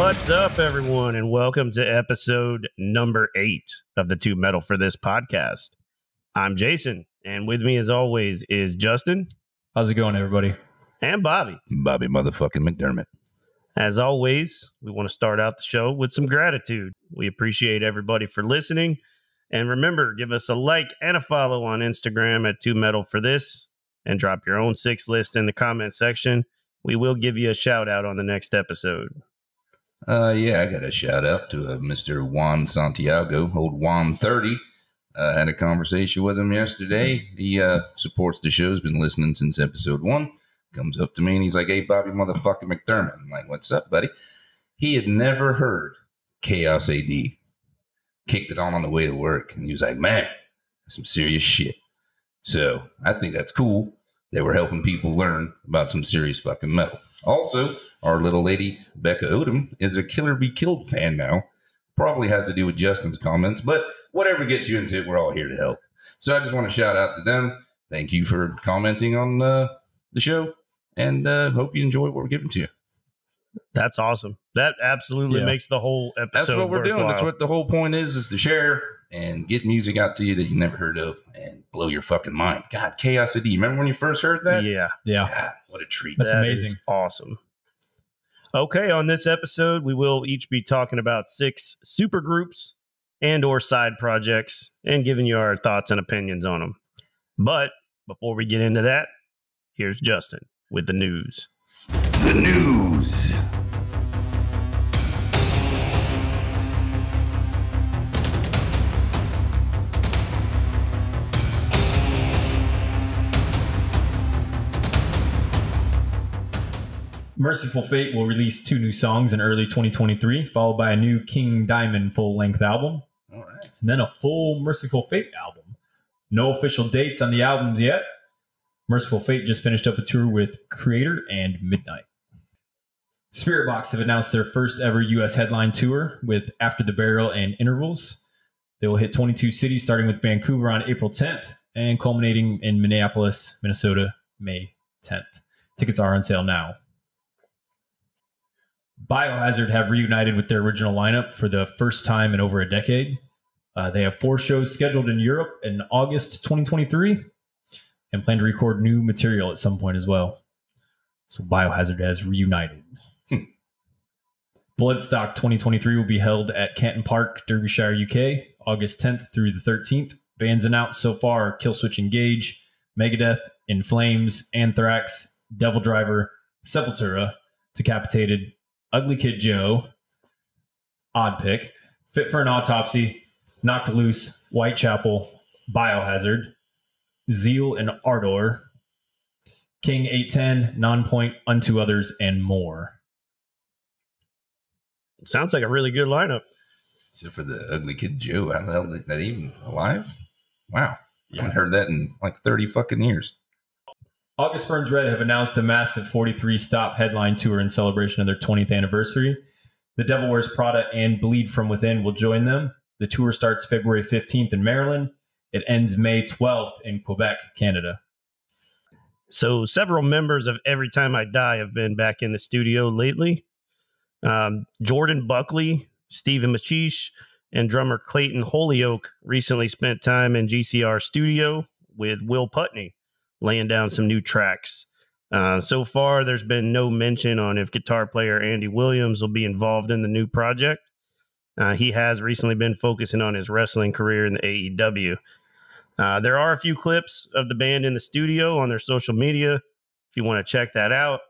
What's up, everyone, and welcome to episode number eight of the Two Metal for This podcast. I'm Jason, and with me, as always, is Justin How's it going, everybody? and Bobby. Bobby motherfucking McDermott. As always, we want to start out the show with some gratitude. We appreciate everybody for listening. And remember, give us a like and a follow on Instagram at Two Metal for This, and drop your own six list in the comment section. We will give you a shout out on the next episode. Uh, yeah, I got a shout out to uh, Mr. Juan Santiago, old Juan 30. Uh, had a conversation with him yesterday. He uh, supports the show, has been listening since episode one. Comes up to me and he's like, Hey, Bobby motherfucking McDermott. I'm like, What's up, buddy? He had never heard Chaos AD. Kicked it on on the way to work. And he was like, Man, some serious shit. So I think that's cool that we're helping people learn about some serious fucking metal. Also, our little lady, Becca Odom, is a Killer Be Killed fan now. Probably has to do with Justin's comments, but whatever gets you into it, we're all here to help. So I just want to shout out to them. Thank you for commenting on uh, the show, and uh, hope you enjoy what we're giving to you. That's awesome. That absolutely Yeah. makes the whole episode. That's what we're doing. That's what the whole point is: is to share and get music out to you that you never heard of and blow your fucking mind. God, Chaos AD. Remember when you first heard that? Yeah, Yeah, God, what a treat. That's that is amazing. awesome. Okay, on this episode, we will each be talking about six super groups and or side projects and giving you our thoughts and opinions on them. But before we get into that, here's Justin with the news. The news. Mercyful Fate will release two new songs in early 2023, followed by a new King Diamond full length album, All right. and then a full Mercyful Fate album. No official dates on the albums yet. Mercyful Fate just finished up a tour with Kreator and Midnight. Spiritbox have announced their first ever U.S. headline tour with After the Burial and Intervals. They will hit 22 cities, starting with Vancouver on April 10th and culminating in Minneapolis, Minnesota, May 10th. Tickets are on sale now. Biohazard have reunited with their original lineup for the first time in over a decade. Uh, they have four shows scheduled in Europe in August 2023 and plan to record new material at some point as well. So Biohazard has reunited. Hmm. Bloodstock 2023 will be held at Catton Park, Derbyshire, UK, August 10th through the 13th. Bands announced so far Killswitch Engage, Megadeth, In Flames, Anthrax, Devil Driver, Sepultura, Decapitated, Ugly Kid Joe, Odd Pick, Fit for an Autopsy, Knocked Loose, Whitechapel, Biohazard, Zeal and Ardor, King 810, Nonpoint, Unto Others, and more. Sounds like a really good lineup. Except for the ugly kid Joe. How the hell is that even alive? Wow. I haven't heard that in like 30 fucking years. August Burns Red have announced a massive 43 stop headline tour in celebration of their 20th anniversary. The Devil Wears Prada and Bleed From Within will join them. The tour starts February 15th in Maryland. It ends May 12th in Quebec, Canada. So, several members of Every Time I Die have been back in the studio lately. Um, Jordan Buckley, Stephen Micciche, and drummer Clayton Holyoak recently spent time in GCR studio with Will Putney, laying down some new tracks. Uh, so far, there's been no mention on if guitar player Andy Williams will be involved in the new project. Uh, he has recently been focusing on his wrestling career in the AEW. Uh, there are a few clips of the band in the studio on their social media. If you want to check that out,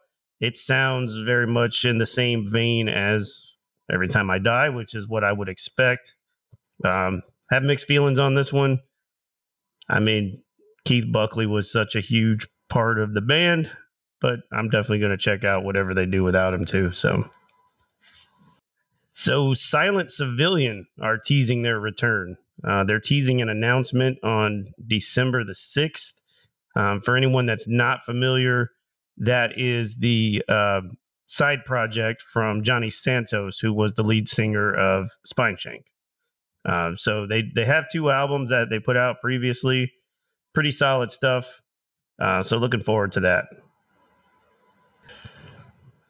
it sounds very much in the same vein as Every Time I Die, which is what I would expect. Um, have mixed feelings on this one. I mean, Keith Buckley was such a huge part of the band, but I'm definitely going to check out whatever they do without him too. So, so Silent Civilian are teasing their return. Uh, they're teasing an announcement on December the 6th. Um, for anyone that's not familiar, that is the uh, side project from Johnny Santos, who was the lead singer of Spineshank. Uh, so they they have two albums that they put out previously, pretty solid stuff. Uh, so looking forward to that.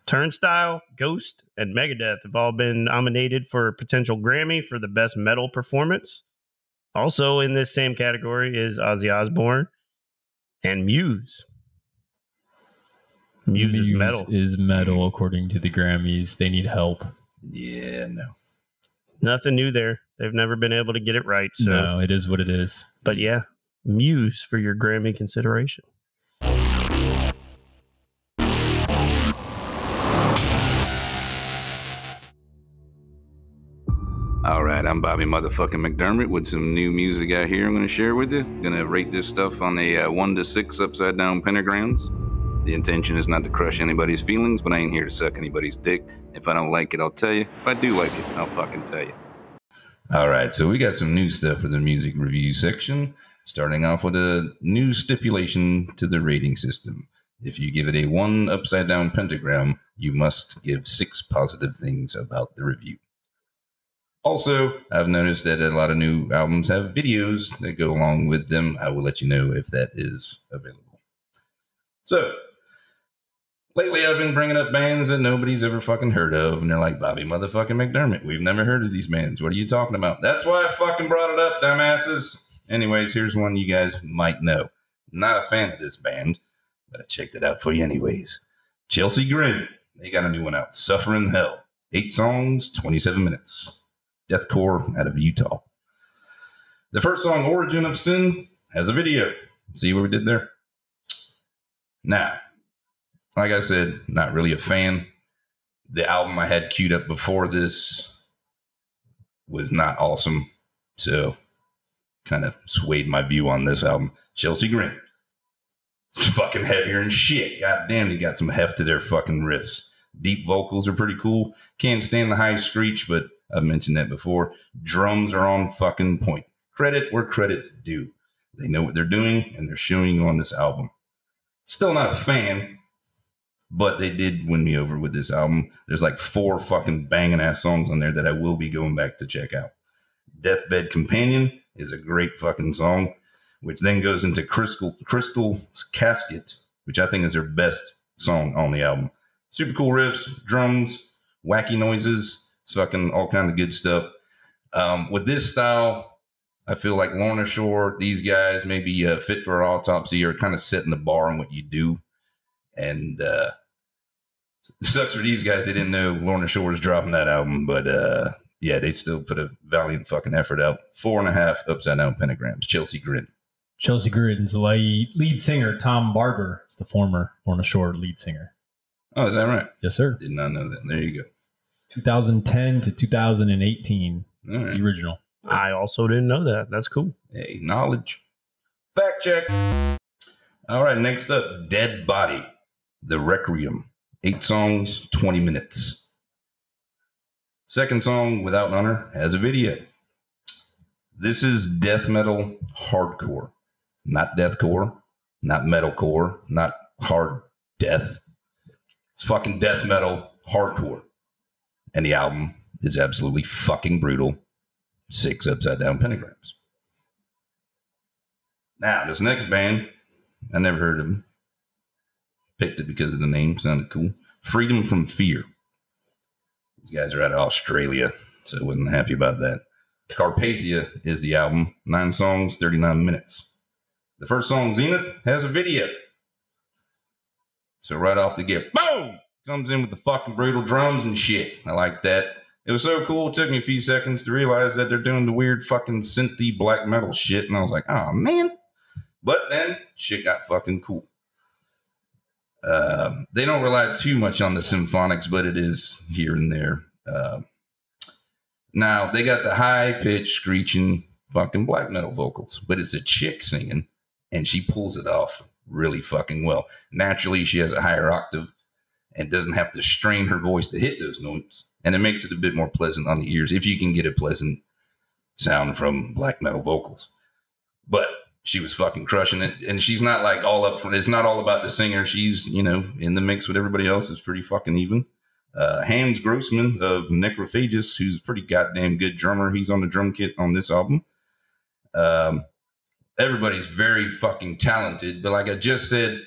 Turnstile, Ghost, and Megadeth have all been nominated for a potential Grammy for the best metal performance. Also in this same category is Ozzy Osbourne and Muse. Muse, is metal. Is metal according to the Grammys. They need help. Yeah, no. Nothing new there. They've never been able to get it right. So, No, it is what it is. but yeah, Muse for your Grammy consideration. All right, I'm Bobby motherfucking McDermott with some new music out here I'm going to share with you. Gonna rate this stuff on a uh, 1 to 6 upside down pentagrams. The intention is not to crush anybody's feelings, but I ain't here to suck anybody's dick. If I don't like it, I'll tell you. If I do like it, I'll fucking tell you. All right, so we got some new stuff for the music review section. Starting off with a new stipulation to the rating system. If you give it a one upside down pentagram, you must give six positive things about the review. Also, I've noticed that a lot of new albums have videos that go along with them. I will let you know if that is available. So, lately I've been bringing up bands that nobody's ever fucking heard of, and they're like, Bobby motherfucking McDermott, we've never heard of these bands. What are you talking about? That's why I fucking brought it up, dumbasses. Anyways, here's one you guys might know. Not a fan of this band, but I checked it out for you anyways. Chelsea Grin. They got a new one out, Suffer in Hell. Eight songs, 27 minutes. Deathcore out of Utah. The first song, Origin of Sin, has a video. See what we did there? Now, like I said, not really a fan. The album I had queued up before this was not awesome. So, kind of swayed my view on this album. Chelsea Grin. It's fucking heavier and shit. God damn, they got some heft to their fucking riffs. Deep vocals are pretty cool. Can't stand the high screech, but I've mentioned that before. Drums are on fucking point. Credit where credit's due. They know what they're doing and they're showing you on this album. Still not a fan, but they did win me over with this album. There's like four fucking banging ass songs on there that I will be going back to check out. Deathbed Companion is a great fucking song, which then goes into Crystal Crystal's Casket, which I think is their best song on the album. Super cool riffs, drums, wacky noises, fucking all kind of good stuff. Um, with this style, I feel like Lorna Shore, these guys maybe uh, fit for an autopsy or kind of setting the bar on what you do. And uh, sucks for these guys. They didn't know Lorna Shore was dropping that album, but uh, yeah, they still put a valiant fucking effort out. Four and a half upside down pentagrams. Chelsea Grin. Chelsea Grin's lead, lead singer, Tom Barber, is the former Lorna Shore lead singer. Oh, is that right? Yes, sir. Did not know that. There you go. 2010 to 2018, All right. the original. I also didn't know that. That's cool. Hey, knowledge. Fact check. All right, next up Dead Body, The Requiem. Eight songs, 20 minutes. Second song, Without an Honor, has a video. This is death metal hardcore, not deathcore, not metalcore, not hard death. It's fucking death metal hardcore. And the album is absolutely fucking brutal. Six upside down pentagrams. Now, this next band, I never heard of them. Picked it because of the name, sounded cool. Freedom from Fear. These guys are out of Australia, so I wasn't happy about that. Carpathia is the album. Nine songs, 39 minutes. The first song, Zenith, has a video. So right off the get, boom! Comes in with the fucking brutal drums and shit. I like that. It was so cool. It took me a few seconds to realize that they're doing the weird fucking synthy black metal shit. And I was like, oh man. But then shit got fucking cool. Um, they don't rely too much on the symphonics, but it is here and there. Uh, now they got the high pitched screeching fucking black metal vocals, but it's a chick singing and she pulls it off really fucking well. Naturally, she has a higher octave and doesn't have to strain her voice to hit those notes. And it makes it a bit more pleasant on the ears if you can get a pleasant sound from black metal vocals. But she was fucking crushing it. And she's not like all up for it's not all about the singer. She's, you know, in the mix with everybody else is pretty fucking even. Uh, Hans Grossman of Necrophagist, who's a pretty goddamn good drummer. He's on the drum kit on this album. Um, everybody's very fucking talented, but like I just said,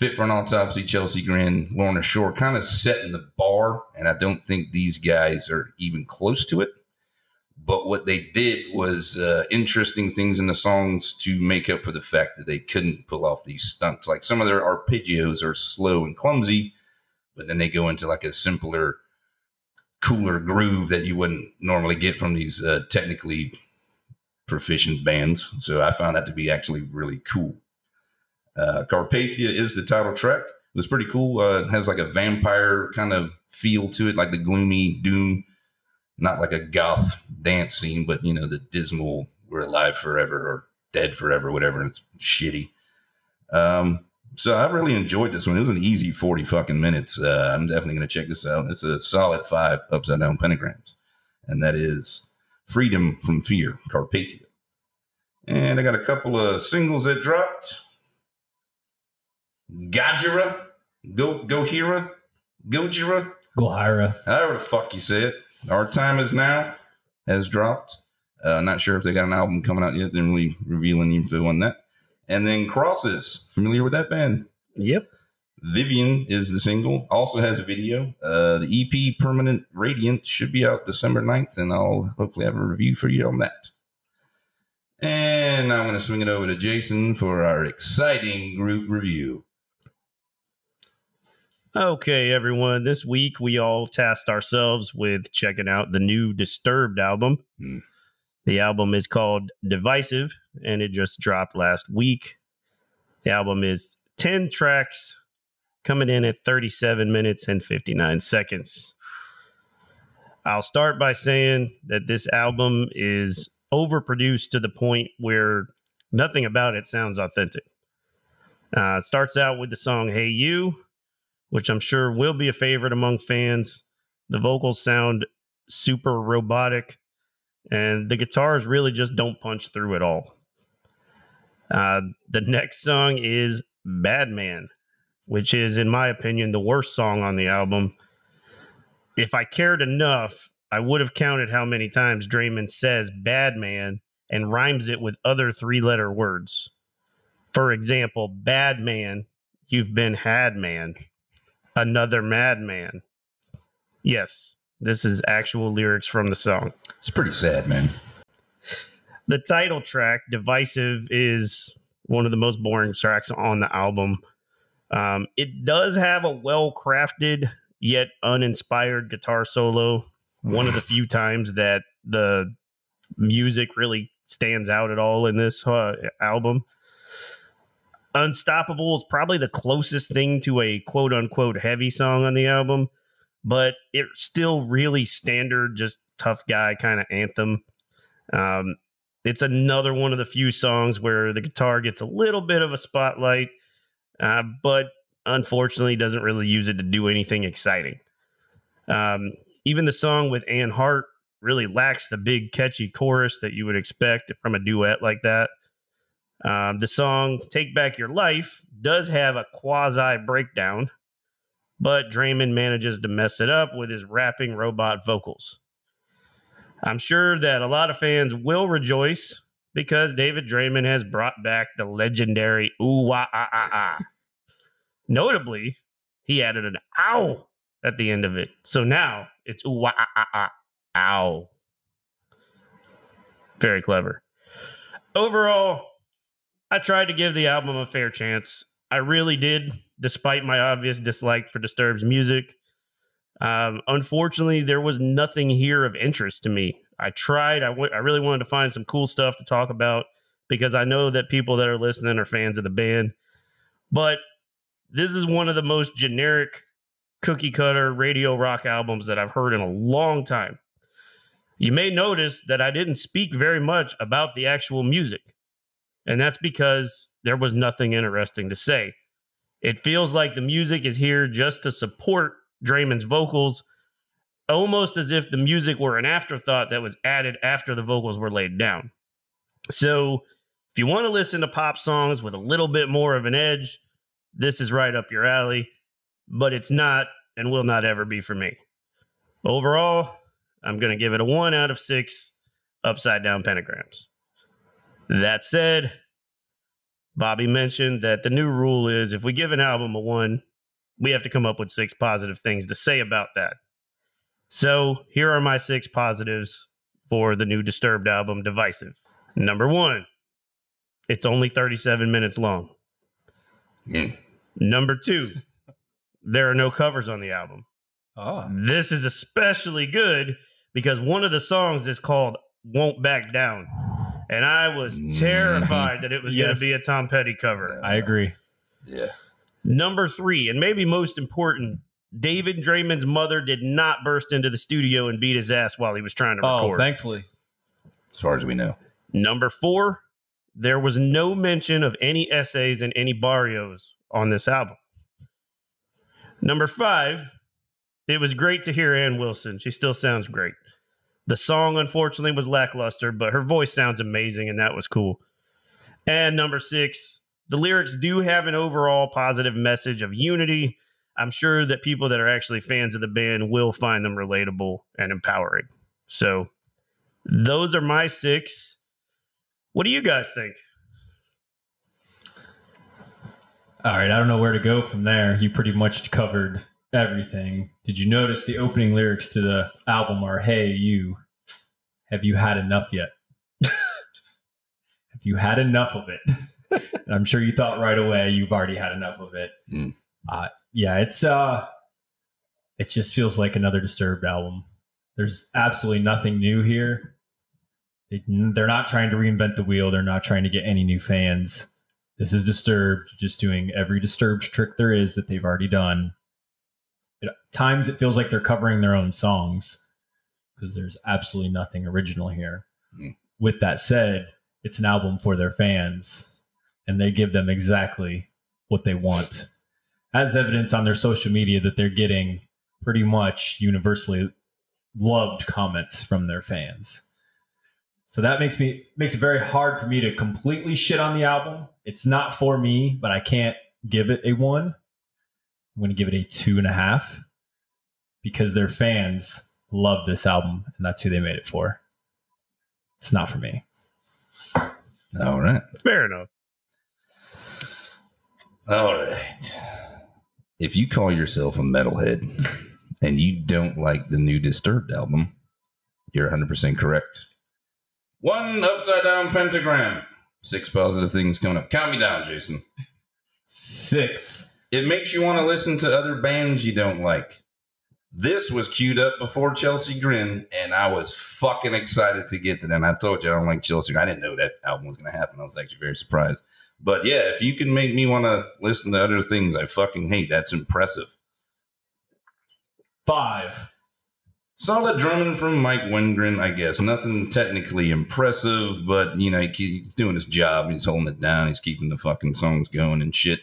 Fit for an Autopsy, Chelsea Grin, Lorna Shore, kind of setting the bar. And I don't think these guys are even close to it. But what they did was uh, interesting things in the songs to make up for the fact that they couldn't pull off these stunts. Like some of their arpeggios are slow and clumsy, but then they go into like a simpler, cooler groove that you wouldn't normally get from these uh, technically proficient bands. So I found that to be actually really cool. Uh, Carpathia is the title track. It was pretty cool. Uh, it has like a vampire kind of feel to it, like the gloomy doom not like a goth dance scene, but you know, the dismal we're alive forever or dead forever, whatever. It's shitty. Um, so I really enjoyed this one. It was an easy 40 fucking minutes. Uh, I'm definitely going to check this out. It's a solid five upside down pentagrams. And that is Freedom from Fear, Carpathia. And I got a couple of singles that dropped. Gajira, Go Gohira, Gojira, Gohira. however the fuck you say it. Our Time Is Now has dropped. Uh, not sure if they got an album coming out yet. They're really revealing info on that. And then Crosses, familiar with that band? Yep. Vivien is the single. Also has a video. Uh, the EP Permanent Radiant should be out December 9th, and I'll hopefully have a review for you on that. And I'm going to swing it over to Jason for our exciting group review. Okay, everyone. This week we all tasked ourselves with checking out the new Disturbed album. Hmm. The album is called Divisive and it just dropped last week. The album is 10 tracks coming in at 37 minutes and 59 seconds. I'll start by saying that this album is overproduced to the point where nothing about it sounds authentic. Uh, it starts out with the song Hey You, which I'm sure will be a favorite among fans. The vocals sound super robotic, and the guitars really just don't punch through at all. Uh, the next song is Bad Man, which is, in my opinion, the worst song on the album. If I cared enough, I would have counted how many times Draiman says bad man and rhymes it with other three letter words. For example, bad man, you've been had man another madman. Yes, this is actual lyrics from the song. It's pretty sad, man. The title track, Divisive, is one of the most boring tracks on the album. Um, it does have a well crafted yet uninspired guitar solo. One of the few times that the music really stands out at all in this uh, album. Unstoppable is probably the closest thing to a quote unquote heavy song on the album, but it's still really standard, just tough guy kind of anthem. Um, it's another one of the few songs where the guitar gets a little bit of a spotlight, uh, but unfortunately doesn't really use it to do anything exciting. Um, even the song with Anne Hart really lacks the big catchy chorus that you would expect from a duet like that. Um, the song Take Back Your Life does have a quasi breakdown, but Draiman manages to mess it up with his rapping robot vocals. I'm sure that a lot of fans will rejoice because David Draiman has brought back the legendary ooh wah ah ah ah. Notably, he added an ow at the end of it. So now it's ooh wah ah ah ah ow. Very clever. Overall, I tried to give the album a fair chance. I really did, despite my obvious dislike for Disturbed's music. Um, unfortunately, there was nothing here of interest to me. I tried. I, w- I really wanted to find some cool stuff to talk about because I know that people that are listening are fans of the band. But this is one of the most generic cookie cutter radio rock albums that I've heard in a long time. You may notice that I didn't speak very much about the actual music. And that's because there was nothing interesting to say. It feels like the music is here just to support Draiman's vocals, almost as if the music were an afterthought that was added after the vocals were laid down. So, if you want to listen to pop songs with a little bit more of an edge, this is right up your alley, but it's not and will not ever be for me. Overall, I'm going to give it a one out of six upside down pentagrams. That said, Bobby mentioned that the new rule is if we give an album a one, we have to come up with six positive things to say about that. So here are my six positives for the new Disturbed album, Divisive. Number one, it's only 37 minutes long. Mm. Number two, there are no covers on the album. Oh. This is especially good because one of the songs is called Won't Back Down. And I was Mhm. terrified that it was going Yes. to be a Tom Petty cover. I agree. Yeah. Number three, and maybe most important, David Draiman's mother did not burst into the studio and beat his ass while he was trying to Oh, record. thankfully. As far as we know. Number four, there was no mention of any essays and any barrios on this album. Number five, it was great to hear Ann Wilson. She still sounds great. The song, unfortunately, was lackluster, but her voice sounds amazing, and that was cool. And number six, the lyrics do have an overall positive message of unity. I'm sure that people that are actually fans of the band will find them relatable and empowering. So, those are my six. What do you guys think? All right, I don't know where to go from there. You pretty much covered everything. Did you notice the opening lyrics to the album are "Hey, you, have you had enough yet? have you had enough of it?" and I'm sure you thought right away you've already had enough of it. Mm. Uh, yeah, it's uh, it just feels like another Disturbed album. There's absolutely nothing new here. They, they're not trying to reinvent the wheel. They're not trying to get any new fans. This is Disturbed, just doing every Disturbed trick there is that they've already done. At times, it feels like they're covering their own songs because there's absolutely nothing original here. Hmm. With that said, it's an album for their fans, and they give them exactly what they want, as evidence on their social media that they're getting pretty much universally loved comments from their fans. So that makes me makes it very hard for me to completely shit on the album. It's not for me, but I can't give it a one. I'm going to give it a two and a half because their fans love this album, and that's who they made it for. It's not for me. All right. Fair enough. All right. If you call yourself a metalhead and you don't like the new Disturbed album, you're 100% correct. One upside down pentagram. Six positive things coming up. Count me down, Jason. Six. It makes you want to listen to other bands you don't like. This was queued up before Chelsea Grin, and I was fucking excited to get to them. I told you I don't like Chelsea. Grin. I didn't know that album was going to happen. I was actually very surprised. But yeah, if you can make me want to listen to other things I fucking hate, that's impressive. Five. Solid drumming from Mike Wengren, I guess. Nothing technically impressive, but you know he's doing his job. He's holding it down. He's keeping the fucking songs going and shit.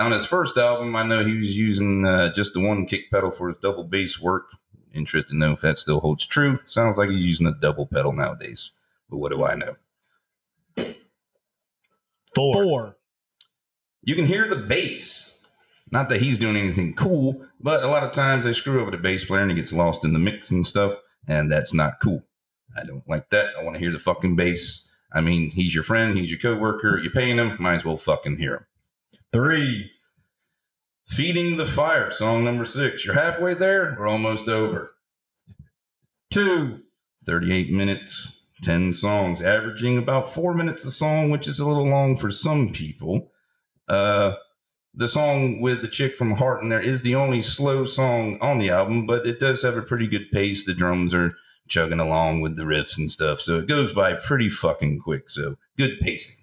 On his first album, I know he was using uh, just the one kick pedal for his double bass work. Interested to know if that still holds true. Sounds like he's using a double pedal nowadays, but what do I know? Four. Four. You can hear the bass. Not that he's doing anything cool, but a lot of times they screw over the bass player and he gets lost in the mix and stuff, and that's not cool. I don't like that. I want to hear the fucking bass. I mean, he's your friend, he's your coworker, you're paying him, might as well fucking hear him. Three. Feeding the Fire, song number six. You're halfway there, we're almost over. Two. 38 minutes, 10 songs, averaging about four minutes a song, which is a little long for some people. Uh, the song with the chick from Heart in there is the only slow song on the album, but it does have a pretty good pace. The drums are chugging along with the riffs and stuff, so it goes by pretty fucking quick. So good pacing.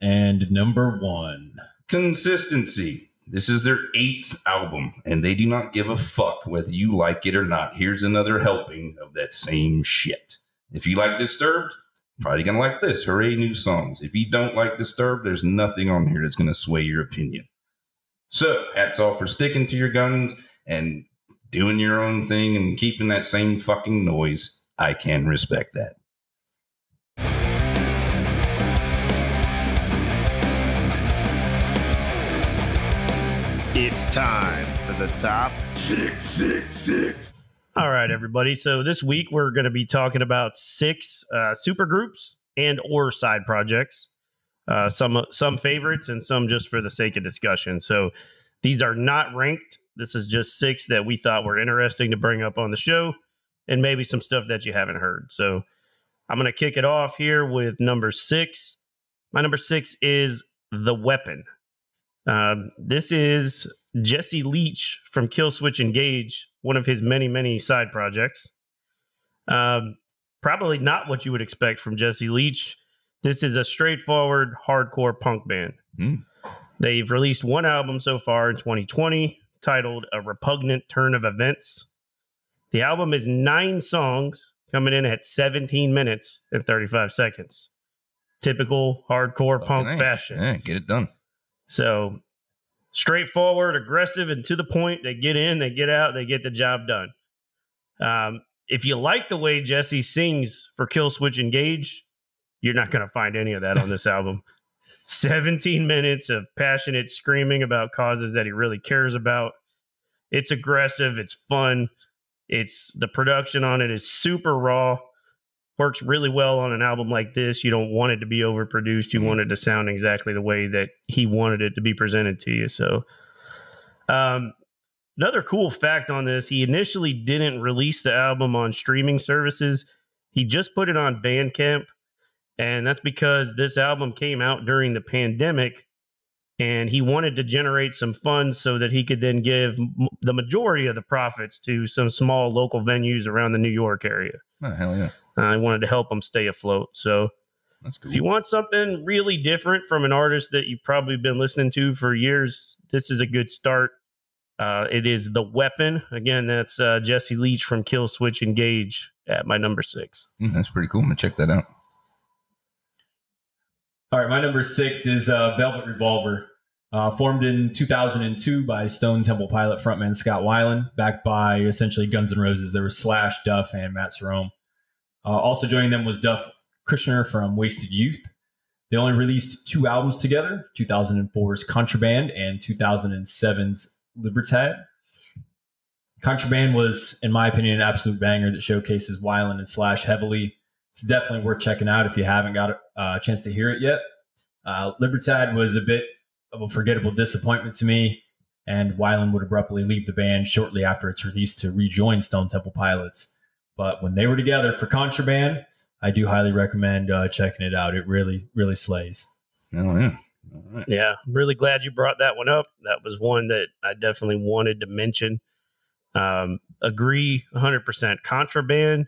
And number one. Consistency. This is their eighth album, and they do not give a fuck whether you like it or not. Here's another helping of that same shit. If you like Disturbed, probably gonna like this. Hooray, new songs. If you don't like Disturbed, there's nothing on here that's gonna sway your opinion. So, hats off for sticking to your guns and doing your own thing and keeping that same fucking noise. I can respect that. It's time for the top Six, six, six. All right, everybody. So this week we're going to be talking about six uh, super groups and or side projects. Uh, some some favorites and some just for the sake of discussion. So these are not ranked. This is just six that we thought were interesting to bring up on the show, and maybe some stuff that you haven't heard. So I'm going to kick it off here with number six. My number six is the weapon. Um, this is Jesse Leach from Killswitch Engage, one of his many, many side projects. Um, probably not what you would expect from Jesse Leach. This is a straightforward hardcore punk band. Hmm. They've released one album so far in 2020 titled A Repugnant Turn of Events. The album is nine songs, coming in at 17 minutes and 35 seconds. Typical hardcore punk Fucking A. fashion. Yeah, get it done. So straightforward, aggressive, and to the point. They get in, they get out, they get the job done. Um, if you like the way Jesse sings for Kill Switch Engage, you're not going to find any of that on this album. 17 minutes of passionate screaming about causes that he really cares about. It's aggressive, it's fun. It's the production on it is super raw. Works really well on an album like this. You don't want it to be overproduced. You Mhm. want it to sound exactly the way that he wanted it to be presented to you. So, um, another cool fact on this he initially didn't release the album on streaming services, he just put it on Bandcamp. And that's because this album came out during the pandemic and he wanted to generate some funds so that he could then give m- the majority of the profits to some small local venues around the New York area. Oh, hell yeah. I wanted to help them stay afloat. So, That's cool. if you want something really different from an artist that you've probably been listening to for years, this is a good start. Uh, it is The Weapon. Again, that's uh, Jesse Leach from Kill Switch Engage at my number six. Mm, that's pretty cool. I'm going to check that out. All right, my number six is uh, Velvet Revolver, uh, formed in 2002 by Stone Temple Pilot frontman Scott Weiland, backed by essentially Guns N' Roses. There was Slash, Duff, and Matt Sorum. Uh, also joining them was Duff Kushner from Wasted Youth. They only released two albums together 2004's Contraband and 2007's Libertad. Contraband was, in my opinion, an absolute banger that showcases Weiland and Slash heavily it's definitely worth checking out if you haven't got a chance to hear it yet. Uh, Libertad was a bit of a forgettable disappointment to me, and Weiland would abruptly leave the band shortly after its release to rejoin Stone Temple Pilots. But when they were together for Contraband, I do highly recommend uh, checking it out. It really, really slays. Hell yeah. All right. Yeah, I'm really glad you brought that one up. That was one that I definitely wanted to mention. Um, agree 100%. Contraband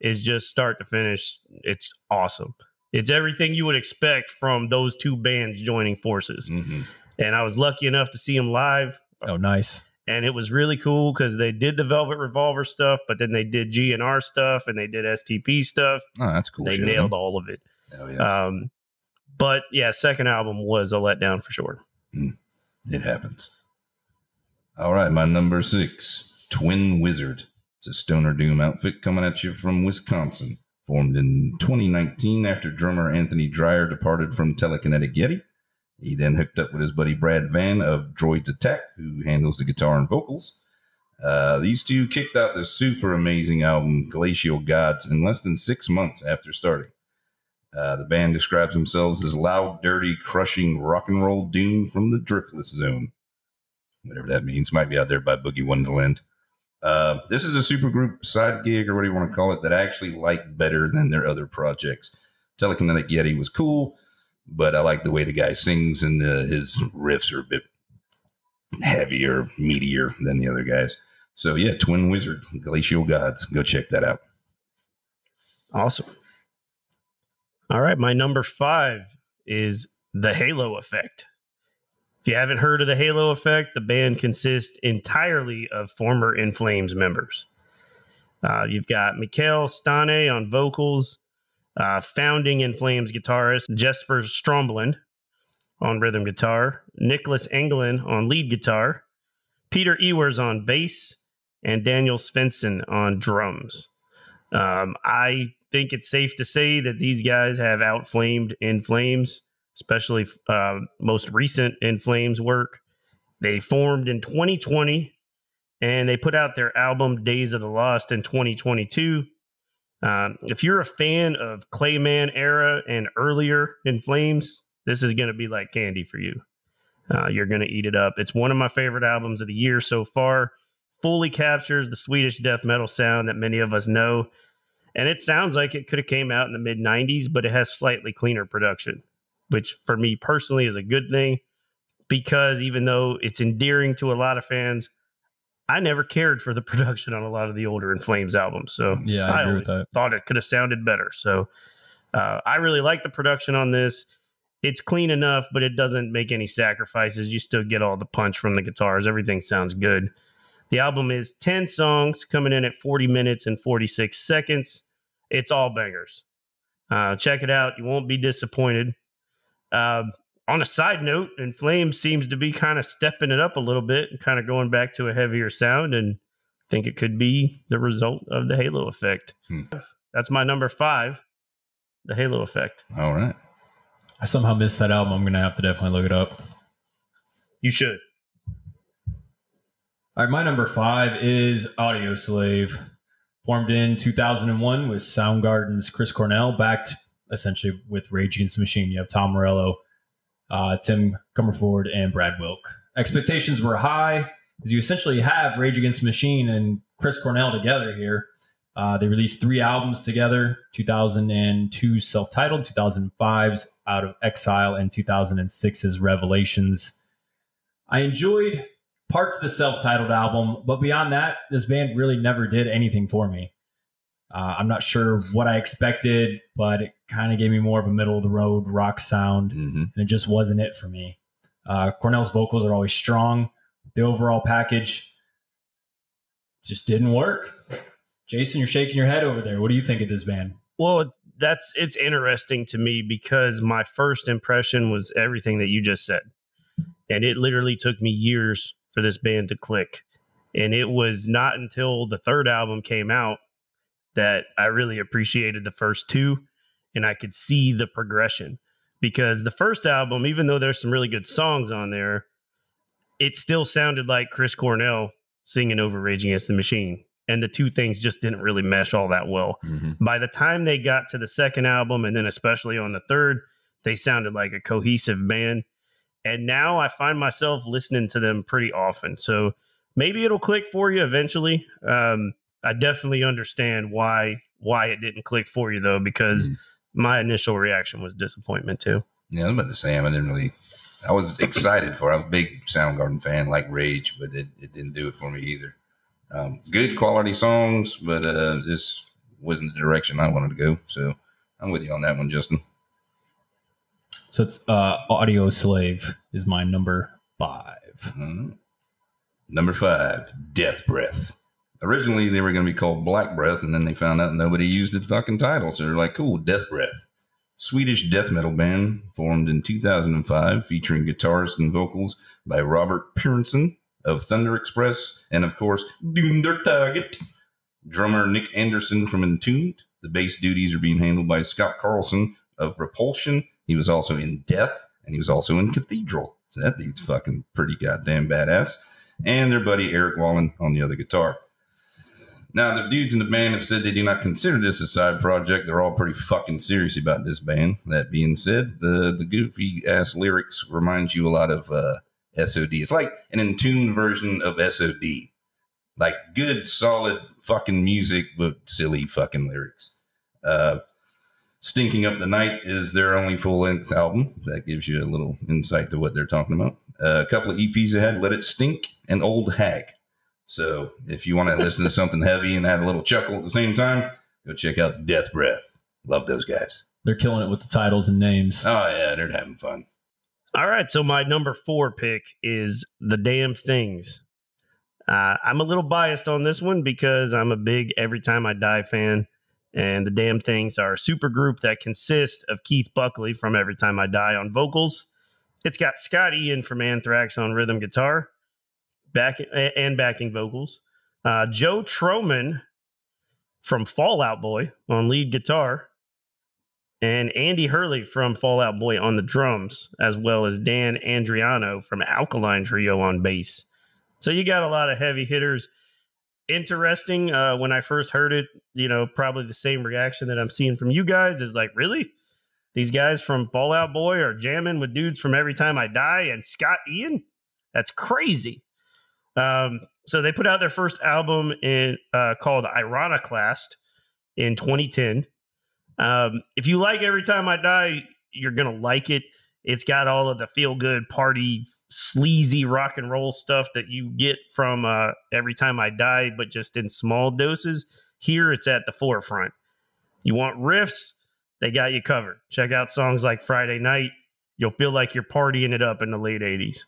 is just start to finish. It's awesome. It's everything you would expect from those two bands joining forces. Mhm. And I was lucky enough to see them live. Oh, nice. And it was really cool because they did the Velvet Revolver stuff, but then they did GNR stuff and they did STP stuff. Oh, that's cool. they shit, nailed huh? all of it. Hell yeah. Um, but yeah, second album was a letdown for sure. It happens. All right, my number six, Twin Wizard. It's a stoner doom outfit coming at you from Wisconsin. Formed in 2019 after drummer Anthony Dreyer departed from Telekinetic Yeti. He then hooked up with his buddy Brad Van of Droids Attack, who handles the guitar and vocals. Uh, these two kicked out the super amazing album Glacial Gods in less than six months after starting. Uh, the band describes themselves as loud, dirty, crushing rock and roll doom from the driftless zone. Whatever that means. Might be out there by Boogie Wonderland. Uh, this is a supergroup side gig, or what do you want to call it, that I actually like better than their other projects. Telekinetic Yeti was cool, but I like the way the guy sings, and the, his riffs are a bit heavier, meatier than the other guys. So, yeah, Twin Wizard, Glacial Gods. Go check that out. Awesome. All right, my number five is the Halo Effect. If you haven't heard of the Halo Effect, the band consists entirely of former In Flames members. Uh, you've got Mikael Stanne on vocals, uh, founding In Flames guitarist Jesper Stromblin on rhythm guitar, Niclas Engelin on lead guitar, Peter Iwers on bass, and Daniel Svensson on drums. Um, I think it's safe to say that these guys have outflamed In Flames, especially uh, most recent In Flames work. They formed in 2020 and they put out their album Days of the Lost in 2022. Um, if you're a fan of Clayman era and earlier In Flames, this is going to be like candy for you. Uh, you're going to eat it up. It's one of my favorite albums of the year so far. Fully captures the Swedish death metal sound that many of us know, and it sounds like it could have came out in the mid '90s, but it has slightly cleaner production, which for me personally is a good thing because even though it's endearing to a lot of fans, I never cared for the production on a lot of the older In Flames albums. So Yeah, I with always thought it could have sounded better. So uh, I really like the production on this. It's clean enough, but it doesn't make any sacrifices. You still get all the punch from the guitars. Everything sounds good. The album is 10 songs coming in at 40 minutes and 46 seconds. It's all bangers. Uh, check it out. You won't be disappointed. Uh, on a side note, In Flames seems to be kind of stepping it up a little bit and kind of going back to a heavier sound. And I think it could be the result of the Halo effect. Hmm. That's my number five, the Halo effect. All right. I somehow missed that album. I'm gonna have to definitely look it up. You should. All right, my number five is Audio Slave, formed in 2001 with Soundgarden's Chris Cornell, backed essentially with Rage Against the Machine. You have Tom Morello, uh, Tim Commerford, and Brad Wilk. Expectations were high because you essentially have Rage Against the Machine and Chris Cornell together here. Uh, they released three albums together 2002 self titled, 2005's Out of Exile, and 2006's Revelations. I enjoyed parts of the self-titled album, but beyond that, this band really never did anything for me. Uh, I'm not sure what I expected, but it kind of gave me more of a middle of the road rock sound, hmm and it just wasn't it for me. Uh, Cornell's vocals are always strong. The overall package just didn't work. Jason, you're shaking your head over there. What do you think of this band? Well, that's it's interesting to me because my first impression was everything that you just said. And it literally took me years for this band to click. And it was not until the third album came out that I really appreciated the first two and I could see the progression. Because the first album, even though there's some really good songs on there, it still sounded like Chris Cornell singing over Rage Against the Machine. And the two things just didn't really mesh all that well hmm by the time they got to the second album and then especially on the third they sounded like a cohesive band and now i find myself listening to them pretty often so maybe it'll click for you eventually um, i definitely understand why why it didn't click for you though because Mhm. My initial reaction was disappointment too Yeah, I'm about to say, I didn't really. I was excited for. it. I was a big Soundgarden fan, like Rage, but it, it didn't do it for me either. Um, good quality songs, but uh, this wasn't the direction I wanted to go. So I'm with you on that one, Justin. So it's uh, Audio Slave is my number five. All right. Number five, Death Breath. Originally, they were going to be called Black Breath, and then they found out nobody used the fucking title. So they're like, cool, Death Breath. Swedish death metal band formed in 2005, featuring guitarist and vocals by Robert Pehrsson of Thunder Express, and of course, Doom Der Target. Drummer Nick Anderson from Entombed. The bass duties are being handled by Scott Carlson of Repulsion. He was also in Death, and he was also in Cathedral. So that dude's fucking pretty goddamn badass. And their buddy Eric Wallen on the other guitar. Now, the dudes in the band have said they do not consider this a side project. They're all pretty fucking serious about this band. That being said, the the goofy ass lyrics remind you a lot of uh, SOD. It's like an intuned version of SOD. Like good, solid fucking music, but silly fucking lyrics. Uh, Stinking Up the Night is their only full length album. That gives you a little insight to what they're talking about. Uh, a couple of EPs ahead, Let It Stink and Old Hag. So if you want to listen to something heavy and have a little chuckle at the same time, go check out Death Breath. Love those guys. They're killing it with the titles and names. Oh, yeah, they're having fun. All right, so my number four pick is The Damn Things. Uh, I'm a little biased on this one because I'm a big Every Time I Die fan. And The Damn Things are a super group that consists of Keith Buckley from Every Time I Die on vocals. It's got Scott Ian from Anthrax on rhythm guitar back, and backing vocals. Uh, Joe Trohman from Fallout Boy on lead guitar and Andy Hurley from Fallout Boy on the drums, as well as Dan Andriano from Alkaline Trio on bass. So you got a lot of heavy hitters. Interesting. Uh, when I first heard it, you know, probably the same reaction that I'm seeing from you guys is like, really? These guys from Fallout Boy are jamming with dudes from Every Time I Die and Scott Ian. That's crazy. Um, so they put out their first album in uh, called Ironiclast in 2010. Um, if you like Every Time I Die, you're gonna like it. It's got all of the feel good party, sleazy rock and roll stuff that you get from uh, Every Time I Die, but just in small doses. Here, it's at the forefront. You want riffs? They got you covered. Check out songs like Friday Night. You'll feel like you're partying it up in the late 80s.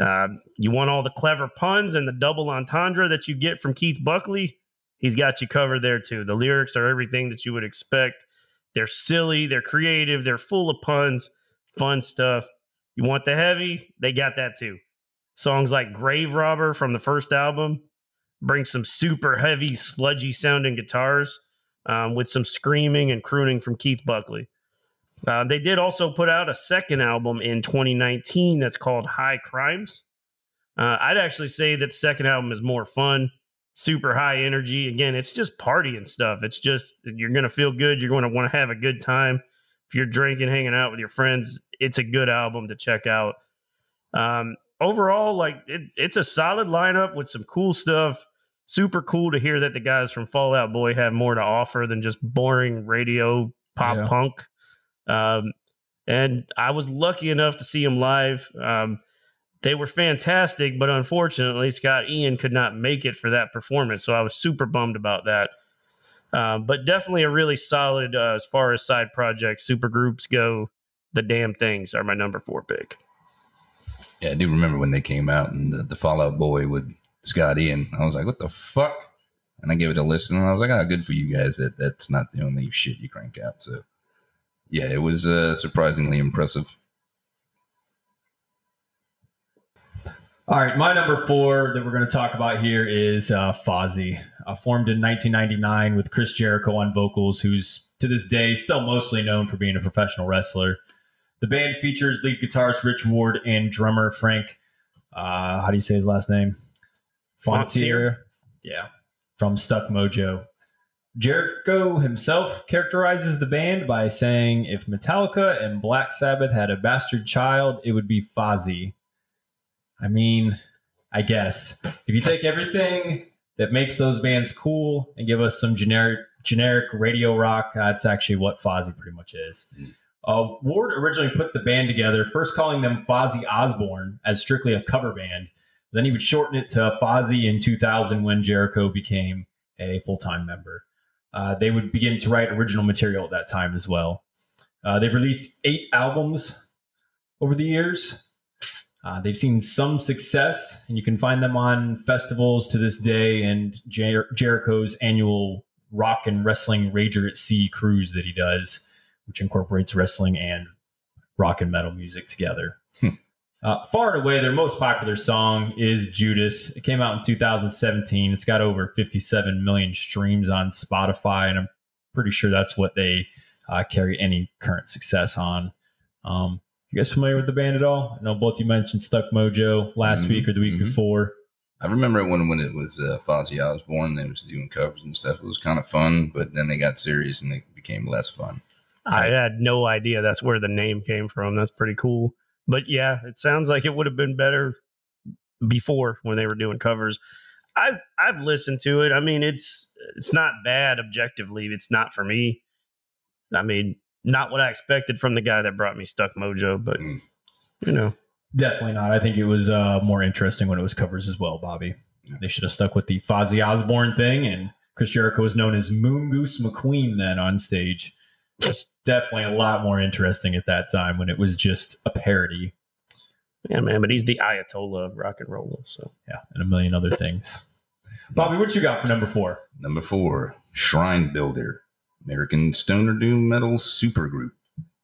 Uh, you want all the clever puns and the double entendre that you get from Keith Buckley? He's got you covered there too. The lyrics are everything that you would expect. They're silly, they're creative, they're full of puns, fun stuff. You want the heavy? They got that too. Songs like Grave Robber from the first album bring some super heavy, sludgy sounding guitars um, with some screaming and crooning from Keith Buckley. Uh, they did also put out a second album in 2019 that's called High Crimes. Uh, I'd actually say that the second album is more fun, super high energy. Again, it's just party and stuff. It's just you're going to feel good. You're going to want to have a good time. If you're drinking, hanging out with your friends, it's a good album to check out. Um, overall, like it, it's a solid lineup with some cool stuff. Super cool to hear that the guys from Fall Out Boy have more to offer than just boring radio pop Yeah. punk. Um, and I was lucky enough to see them live. Um, they were fantastic, but unfortunately, Scott Ian could not make it for that performance. So I was super bummed about that. Um, but definitely a really solid uh, as far as side projects, super groups go. The Damned Things are my number four pick. Yeah, I do remember when they came out and the, the Fall Out Boy with Scott Ian. I was like, what the fuck? And I gave it a listen and I was like, ah, good for you guys. That that's not the only shit you crank out. So yeah, it was uh, surprisingly impressive. All right, my number four that we're going to talk about here is uh, Fozzy, uh, formed in 1999 with Chris Jericho on vocals, who's to this day still mostly known for being a professional wrestler. The band features lead guitarist Rich Ward and drummer Frank. Uh, how do you say his last name? Fontsere. Yeah, from Stuck Mojo. Jericho himself characterizes the band by saying, "If Metallica and Black Sabbath had a bastard child, it would be Fozzy." I mean, I guess if you take everything that makes those bands cool and give us some generic generic radio rock, that's actually what Fozzy pretty much is. Uh, Ward originally put the band together, first calling them Fozzy Osbourne as strictly a cover band. Then he would shorten it to Fozzy in 2000 when Jericho became a full time member. Uh, they would begin to write original material at that time as well. Uh, they've released eight albums over the years. Uh, they've seen some success, and you can find them on festivals to this day and Jer- Jericho's annual rock and wrestling Rager at Sea cruise that he does, which incorporates wrestling and rock and metal music together. Hmm. Uh, far and away, their most popular song is Judas. It came out in 2017. It's got over 57 million streams on Spotify, and I'm pretty sure that's what they uh, carry any current success on. Um, you guys familiar with the band at all? I know both you mentioned Stuck Mojo last Mhm, week or the week mhm. before. I remember it when when it was uh, Fozzy Osbourne. They was doing covers and stuff. It was kind of fun, but then they got serious and it became less fun. I had no idea that's where the name came from. That's pretty cool. But yeah, it sounds like it would have been better before when they were doing covers. I've I've listened to it. I mean, it's it's not bad objectively. It's not for me. I mean, not what I expected from the guy that brought me Stuck Mojo, but Mm. you know, Definitely not. I think it was uh, more interesting when it was covers as well, Bobby. Yeah. They should have stuck with the Fozzy Osbourne thing, and Chris Jericho was known as Mongoose McQueen then on stage. It was definitely a lot more interesting at that time when it was just a parody, yeah, man. But he's the Ayatollah of rock and roll. So yeah, and a million other things. Bobby, what you got for number four? Number four, Shrinebuilder, American stoner doom metal supergroup,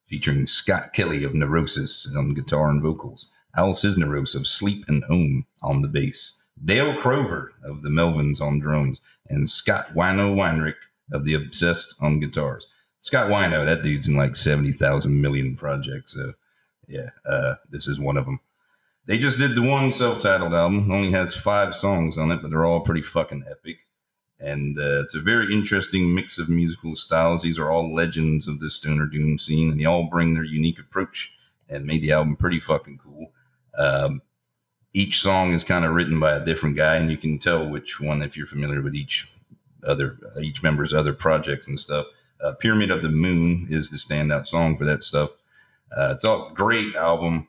featuring Scott Kelly of Neurosis on guitar and vocals, Al Cisneros of Sleep and Om on the bass, Dale Crover of the Melvins on drums, and Scott Wino Weinrich of the Obsessed on guitars. Scott Wino, that dude's in like 70,000 million projects. So, yeah, uh, this is one of them. They just did the one self titled album, only has five songs on it, but they're all pretty fucking epic. And uh, it's a very interesting mix of musical styles. These are all legends of the stoner doom scene, and they all bring their unique approach and made the album pretty fucking cool. Um, each song is kind of written by a different guy, and you can tell which one if you're familiar with each other each member's other projects and stuff. Uh, Pyramid of the Moon is the standout song for that stuff. Uh, it's a great album.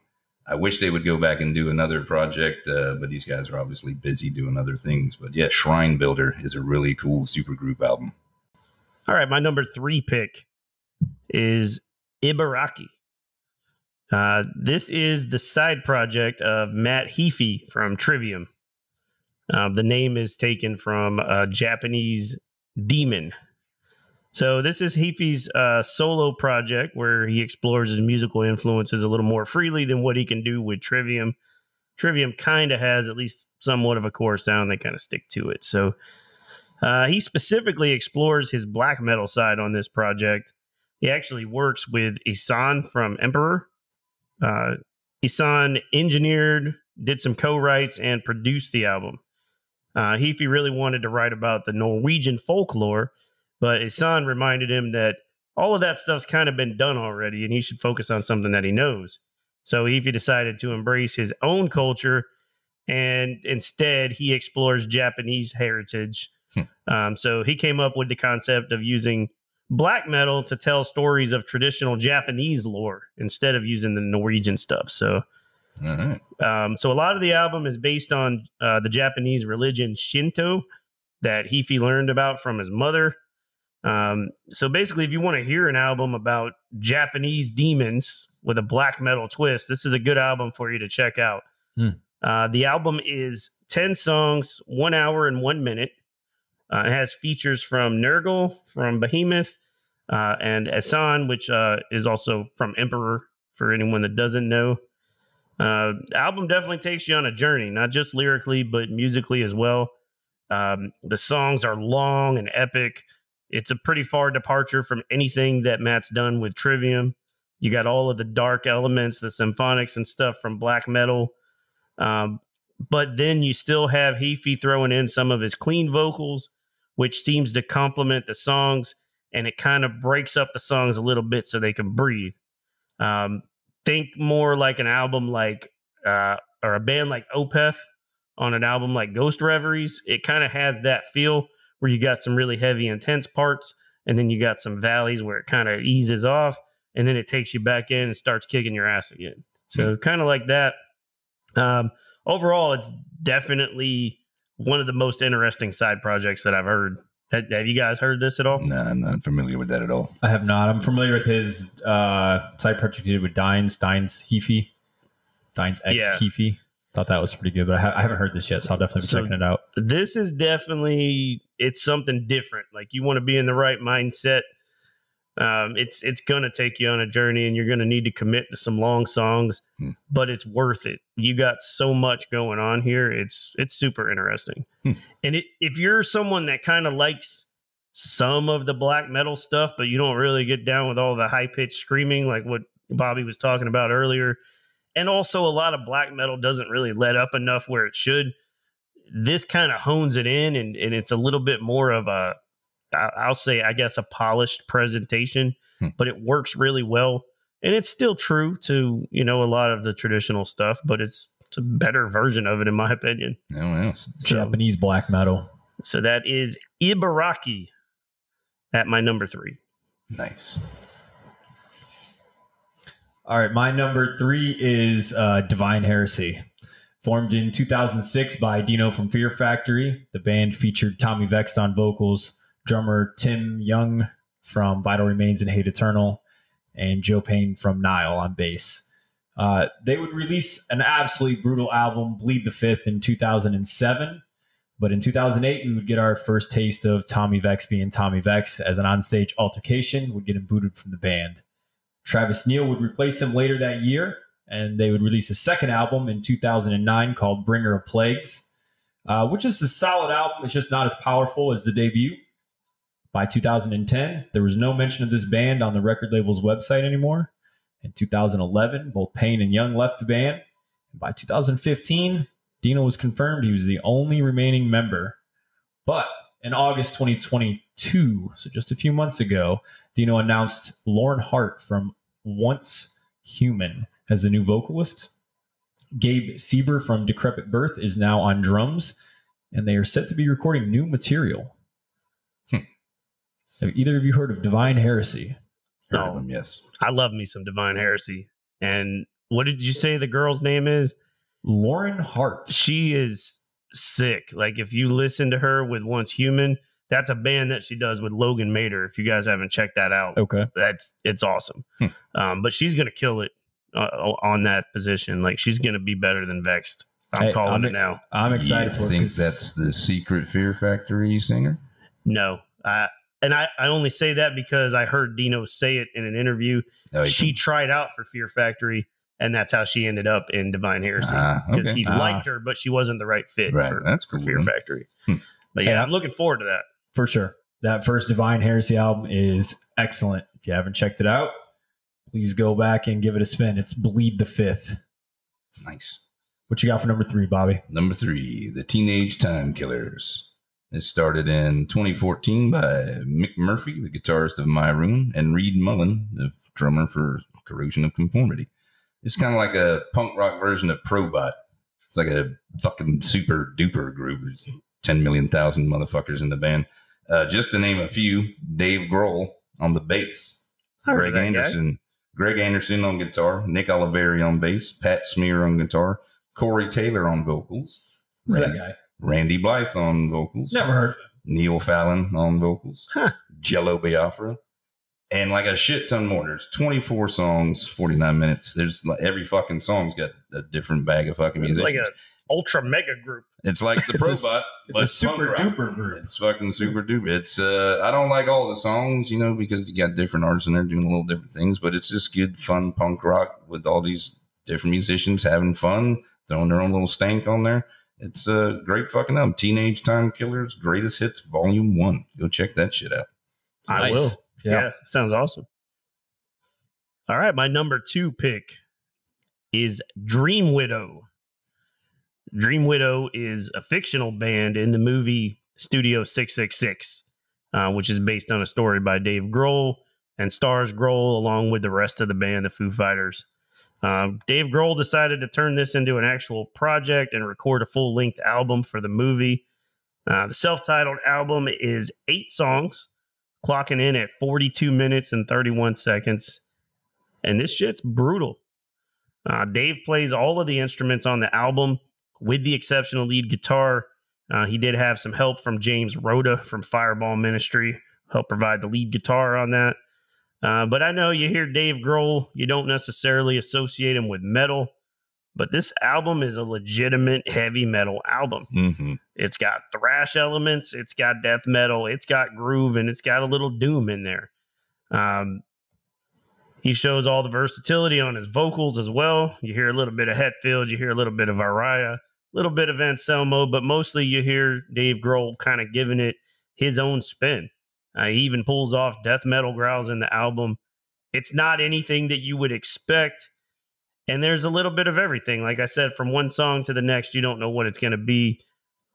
I wish they would go back and do another project, uh, but these guys are obviously busy doing other things. But yeah, Shrinebuilder is a really cool supergroup album. All right, my number three pick is Ibaraki. Uh, this is the side project of Matt Heafy from Trivium. Uh, the name is taken from a Japanese demon so this is Heafy's uh, solo project where he explores his musical influences a little more freely than what he can do with Trivium. Trivium kind of has at least somewhat of a core sound. They kind of stick to it. So uh, he specifically explores his black metal side on this project. He actually works with Ihsahn from Emperor. Uh, Ihsahn engineered, did some co-writes, and produced the album. Uh, Heafy really wanted to write about the Norwegian folklore but his son reminded him that all of that stuff's kind of been done already and he should focus on something that he knows. So Heafy decided to embrace his own culture and instead he explores Japanese heritage. Hmm. Um, so he came up with the concept of using black metal to tell stories of traditional Japanese lore instead of using the Norwegian stuff. So, um, so a lot of the album is based on uh, the Japanese religion Shinto that Heafy learned about from his mother. Um, so basically, if you want to hear an album about Japanese demons with a black metal twist, this is a good album for you to check out. Hmm. Uh, the album is 10 songs, one hour and one minute. Uh, it has features from Nergal, from Behemoth, uh, and Ihsahn, which uh, is also from Emperor, for anyone that doesn't know. Uh, the album definitely takes you on a journey, not just lyrically, but musically as well. Um, the songs are long and epic. It's a pretty far departure from anything that Matt's done with Trivium. You got all of the dark elements, the symphonics and stuff from black metal. Um, but then you still have Heafy throwing in some of his clean vocals, which seems to complement the songs and it kind of breaks up the songs a little bit so they can breathe. Um, think more like an album like, uh, or a band like Opeth on an album like Ghost Reveries. It kind of has that feel where you got some really heavy, intense parts, and then you got some valleys where it kind of eases off, and then it takes you back in and starts kicking your ass again. So mm-hmm. kind of like that. Um, overall, it's definitely one of the most interesting side projects that I've heard. Have, have you guys heard this at all? No, nah, I'm not familiar with that at all. I have not. I'm familiar with his uh, side project he did with Dines, Dines Heafy, Dines X yeah. Heafy. Thought that was pretty good, but I, ha- I haven't heard this yet, so I'll definitely be so checking it out. This is definitely it's something different. Like you want to be in the right mindset. Um, it's it's gonna take you on a journey, and you're gonna need to commit to some long songs, hmm. but it's worth it. You got so much going on here. It's it's super interesting. Hmm. And it, if you're someone that kind of likes some of the black metal stuff, but you don't really get down with all the high pitched screaming, like what Bobby was talking about earlier, and also a lot of black metal doesn't really let up enough where it should. This kind of hones it in, and, and it's a little bit more of a, I'll say, I guess, a polished presentation, hmm. but it works really well. And it's still true to, you know, a lot of the traditional stuff, but it's, it's a better version of it, in my opinion. Oh, well. so, Japanese black metal. So that is Ibaraki at my number three. Nice. All right, my number three is uh, Divine Heresy. Formed in 2006 by Dino from Fear Factory, the band featured Tommy Vext on vocals, drummer Tim Yeung from Vital Remains and Hate Eternal, and Joe Payne from Nile on bass. Uh, they would release an absolutely brutal album, Bleed the Fifth, in 2007. But in 2008, we would get our first taste of Tommy Vext being Tommy Vext as an onstage altercation would get him booted from the band. Travis Neal would replace him later that year, and they would release a second album in 2009 called Bringer of Plagues, uh, which is a solid album. It's just not as powerful as the debut. By 2010, there was no mention of this band on the record label's website anymore. In 2011, both Payne and Yeung left the band. And by 2015, Dino was confirmed he was the only remaining member. But in August 2022, so just a few months ago, Dino announced Lauren Hart from Once Human as the new vocalist. Gabe Seeber from Decrepit Birth is now on drums, and they are set to be recording new material. Hmm. Have either of you heard of Divine Heresy? Heard No. of them, yes. I love me some Divine Heresy. And what did you say the girl's name is? Lauren Hart. She is sick. Like if you listen to her with Once Human, that's a band that she does with Logan Mader. If you guys haven't checked that out, Okay. that's it's awesome. Hmm. Um, but she's gonna kill it uh, on that position. Like she's gonna be better than Vexed. I'm Hey, calling I'm- it now. I'm excited you for it. think 'cause- that's the secret Fear Factory singer? No, I and I, I only say that because I heard Dino say it in an interview. Oh, he she tried out for Fear Factory, and that's how she ended up in Divine Heresy because okay. he Ah. liked her, but she wasn't the right fit Right, for, that's for. Fear then. Factory. Hmm. But yeah, Hey, I'm looking forward to that. For sure. That first Divine Heresy album is excellent. If you haven't checked it out, please go back and give it a spin. It's Bleed the Fifth. Nice. What you got for number three, Bobby? Number three, the Teenage Time Killers. It started in 2014 by Mick Murphy, the guitarist of My Ruin, and Reed Mullin, the drummer for Corrosion of Conformity. It's kind of like a punk rock version of Probot. It's like a fucking super duper group. There's 10 million thousand motherfuckers in the band. Uh, just to name a few, Dave Grohl on the bass, Greg that guy. Anderson, Greg Anderson on guitar, Nick Oliveri on bass, Pat Smear on guitar, Corey Taylor on vocals, Who's Randy, that guy? Randy Blythe on vocals, Never heard. Neil Fallon on vocals, Huh. Jello Biafra, and like a shit ton more. There's 24 songs, 49 minutes. There's like every fucking song's got a different bag of fucking musicians. like a ultra mega group. it's like the It's a- Probot, It's a super punk rock. duper group. It's fucking super duper. It's uh I don't like all the songs, you know, because you got different artists in there doing a little different things, but it's just good fun punk rock with all these different musicians having fun, throwing their own little stank on there. It's a uh, great fucking album. Teenage Time Killers Greatest Hits Volume 1. Go check that shit out. I Nice. will. Yeah. Yeah. sounds awesome. All right, my number two pick is Dream Widow. Dream Widow is a fictional band in the movie Studio 666, uh, which is based on a story by Dave Grohl and stars Grohl along with the rest of the band, the Foo Fighters. Um, Dave Grohl decided to turn this into an actual project and record a full length album for the movie. Uh, the self titled album is eight songs clocking in at 42 minutes and 31 seconds. And this shit's brutal. Uh, Dave plays all of the instruments on the album, with the exceptional lead guitar. Uh, he did have some help from James Rota from Fireball Ministry, help provide the lead guitar on that. Uh, but I know you hear Dave Grohl, you don't necessarily associate him with metal, but this album is a legitimate heavy metal album. Mm-hmm. It's got thrash elements, it's got death metal, it's got groove, and it's got a little doom in there. Um, he shows all the versatility on his vocals as well. You hear a little bit of Hetfield, you hear a little bit of Araya, little bit of Anselmo, but mostly you hear Dave Grohl kind of giving it his own spin. Uh, he even pulls off death metal growls in the album. It's not anything that you would expect. And there's a little bit of everything. Like I said, from one song to the next, you don't know what it's going to be.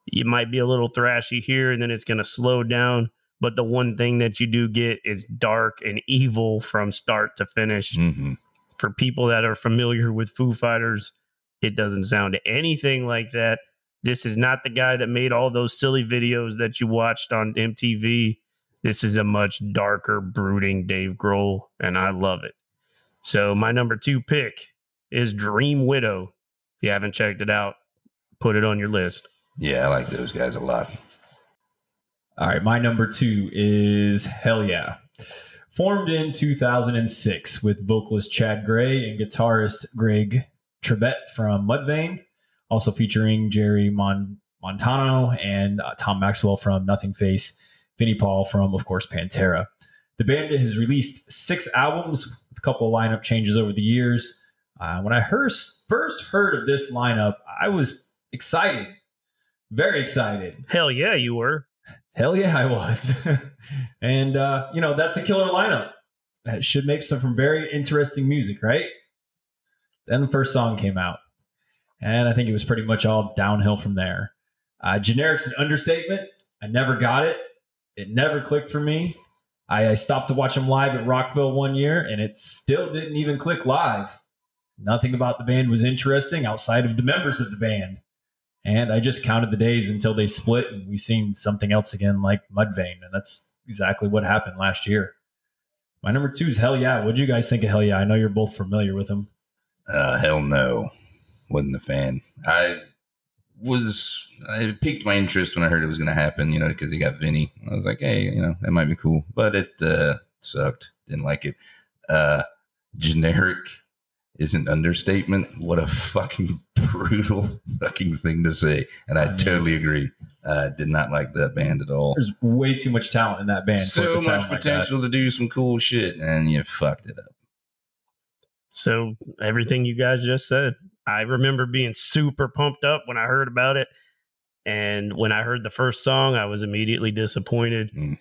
It might be a little thrashy here, and then it's going to slow down. But the one thing that you do get is dark and evil from start to finish. Mm-hmm. For people that are familiar with Foo Fighters, it doesn't sound anything like that. This is not the guy that made all those silly videos that you watched on MTV. This is a much darker, brooding Dave Grohl, and I love it. So, my number two pick is Dream Widow. If you haven't checked it out, put it on your list. Yeah, I like those guys a lot. All right, my number two is Hell Yeah. Formed in 2006 with vocalist Chad Gray and guitarist Greg Tribbett from Mudvayne, also featuring Jerry Mon- Montano and uh, Tom Maxwell from Nothingface, Vinnie Paul from, of course, Pantera. The band has released six albums with a couple of lineup changes over the years. Uh, when I first heard of this lineup, I was excited, very excited. Hell yeah, you were. Hell yeah, I was. and, uh, you know, that's a killer lineup. That should make some very interesting music, right? Then the first song came out. And I think it was pretty much all downhill from there. Uh, generic's an understatement. I never got it. It never clicked for me. I, I stopped to watch them live at Rockville one year, and it still didn't even click live. Nothing about the band was interesting outside of the members of the band. And I just counted the days until they split and we seen something else again like Mudvayne. And that's exactly what happened last year. My number two is Hell Yeah. What do you guys think of Hell Yeah? I know you're both familiar with them. Uh, hell no, wasn't a fan. I was it piqued my interest when I heard it was going to happen. You know, because he got Vinny. I was like, hey, you know, that might be cool, but it uh, sucked. Didn't like it. Uh, generic is an understatement. What a fucking brutal fucking thing to say, and I I mean- totally agree. Uh, did not like that band at all. There's way too much talent in that band. So much sound like potential to do some cool shit, and you fucked it up. So everything you guys just said, I remember being super pumped up when I heard about it, and when I heard the first song, I was immediately disappointed. Mm.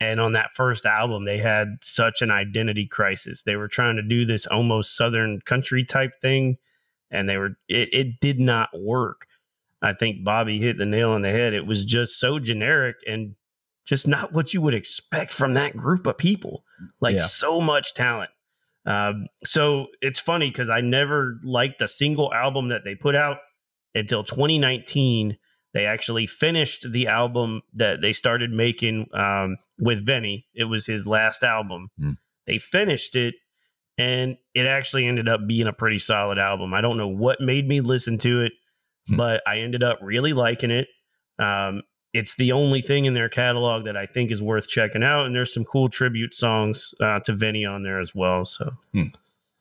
And on that first album, they had such an identity crisis. They were trying to do this almost southern country type thing, and they were it, it did not work. I think Bobby hit the nail on the head. It was just so generic and just not what you would expect from that group of people. Like Yeah. so much talent. Um, so it's funny because I never liked a single album that they put out until 2019. They actually finished the album that they started making um, with Vinnie. It was his last album. Hmm. They finished it, and it actually ended up being a pretty solid album. I don't know what made me listen to it, Hmm. but I ended up really liking it. Um, it's the only thing in their catalog that I think is worth checking out, and there's some cool tribute songs uh, to Vinny on there as well. So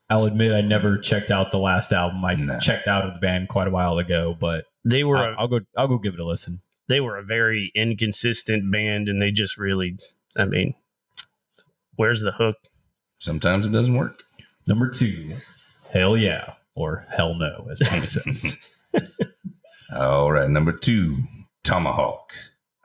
I'll admit I never checked out the last album. I No. checked out of the band quite a while ago, but they were I'll, a, I'll go. I'll go give it a listen. they were a very inconsistent band, and they just really, I mean, where's the hook? Sometimes it doesn't work. Number two, hell yeah or hell no, as Penny says. All right, number two, Tomahawk.